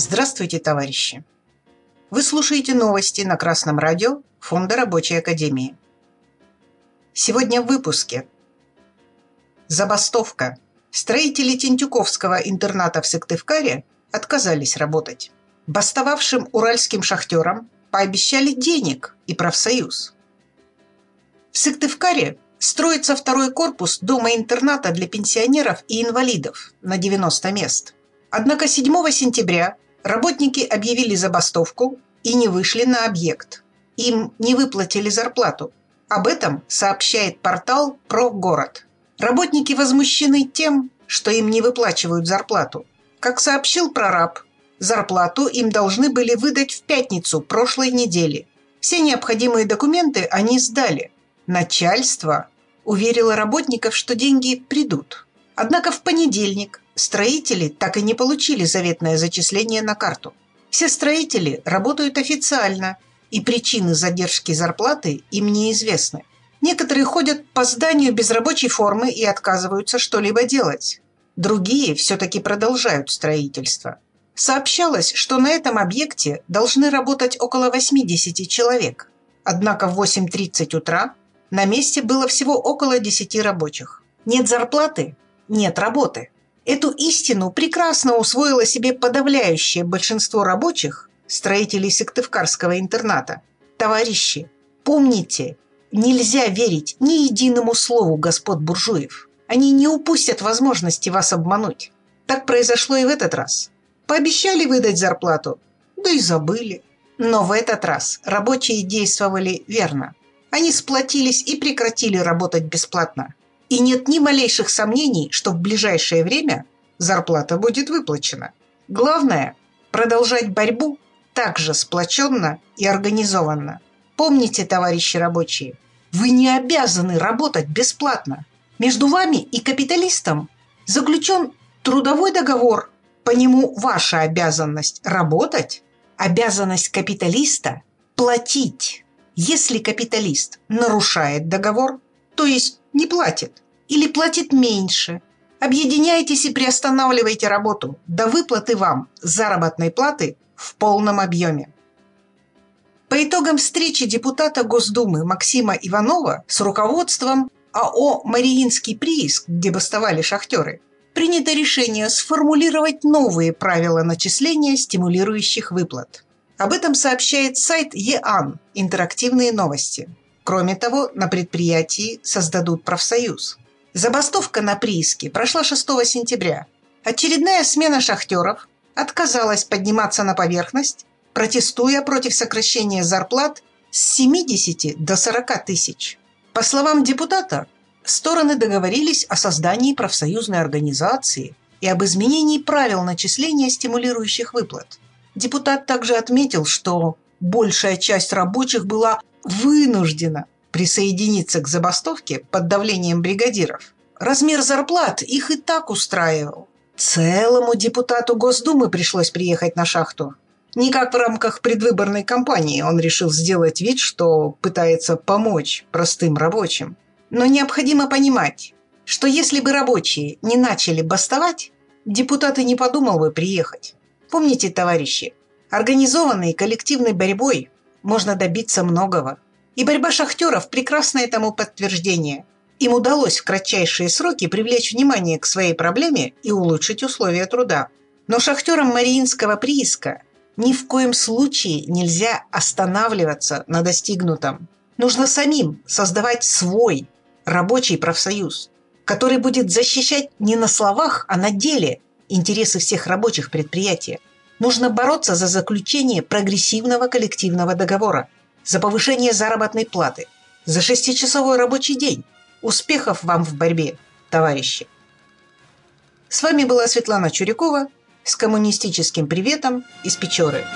Здравствуйте, товарищи! Вы слушаете новости на Красном радио Фонда Рабочей Академии. Сегодня в выпуске. Забастовка. Строители Тентюковского интерната в Сыктывкаре отказались работать. Бастовавшим уральским шахтерам пообещали денег и профсоюз. В Сыктывкаре строится второй корпус дома-интерната для пенсионеров и инвалидов на 90 мест. Однако 7 сентября работники объявили забастовку и не вышли на объект. Им не выплатили зарплату. Об этом сообщает портал «Про город». Работники возмущены тем, что им не выплачивают зарплату. Как сообщил прораб, зарплату им должны были выдать в пятницу прошлой недели. Все необходимые документы они сдали. Начальство уверило работников, что деньги придут. Однако в понедельник строители так и не получили заветное зачисление на карту. Все строители работают официально, и причины задержки зарплаты им неизвестны. Некоторые ходят по зданию без рабочей формы и отказываются что-либо делать. Другие все-таки продолжают строительство. Сообщалось, что на этом объекте должны работать около 80 человек. Однако в 8.30 утра на месте было всего около 10 рабочих. Нет зарплаты – нет работы. Эту истину прекрасно усвоило себе подавляющее большинство рабочих, строителей Сыктывкарского интерната. Товарищи, помните, нельзя верить ни единому слову господ буржуев. Они не упустят возможности вас обмануть. Так произошло и в этот раз. Пообещали выдать зарплату, да и забыли. Но в этот раз рабочие действовали верно. Они сплотились и прекратили работать бесплатно. И нет ни малейших сомнений, что в ближайшее время зарплата будет выплачена. Главное – продолжать борьбу также сплоченно и организованно. Помните, товарищи рабочие, вы не обязаны работать бесплатно. Между вами и капиталистом заключен трудовой договор. По нему ваша обязанность работать, обязанность капиталиста – платить. Если капиталист нарушает договор, то есть не платит или платит меньше, объединяйтесь и приостанавливайте работу до выплаты вам заработной платы в полном объеме. По итогам встречи депутата Госдумы Максима Иванова с руководством АО «Мариинский прииск», где бастовали шахтеры, принято решение сформулировать новые правила начисления стимулирующих выплат – об этом сообщает сайт ЕАН «Интерактивные новости». Кроме того, на предприятии создадут профсоюз. Забастовка на прииске прошла 6 сентября. Очередная смена шахтеров отказалась подниматься на поверхность, протестуя против сокращения зарплат с 70 до 40 тысяч. По словам депутата, стороны договорились о создании профсоюзной организации и об изменении правил начисления стимулирующих выплат – Депутат также отметил, что большая часть рабочих была вынуждена присоединиться к забастовке под давлением бригадиров. Размер зарплат их и так устраивал. Целому депутату Госдумы пришлось приехать на шахту. Не как в рамках предвыборной кампании он решил сделать вид, что пытается помочь простым рабочим. Но необходимо понимать, что если бы рабочие не начали бастовать, депутаты не подумал бы приехать. Помните, товарищи, организованной коллективной борьбой можно добиться многого. И борьба шахтеров – прекрасное тому подтверждение. Им удалось в кратчайшие сроки привлечь внимание к своей проблеме и улучшить условия труда. Но шахтерам Мариинского прииска ни в коем случае нельзя останавливаться на достигнутом. Нужно самим создавать свой рабочий профсоюз, который будет защищать не на словах, а на деле интересы всех рабочих предприятия. Нужно бороться за заключение прогрессивного коллективного договора, за повышение заработной платы, за шестичасовой рабочий день. Успехов вам в борьбе, товарищи! С вами была Светлана Чурякова с коммунистическим приветом из Печоры.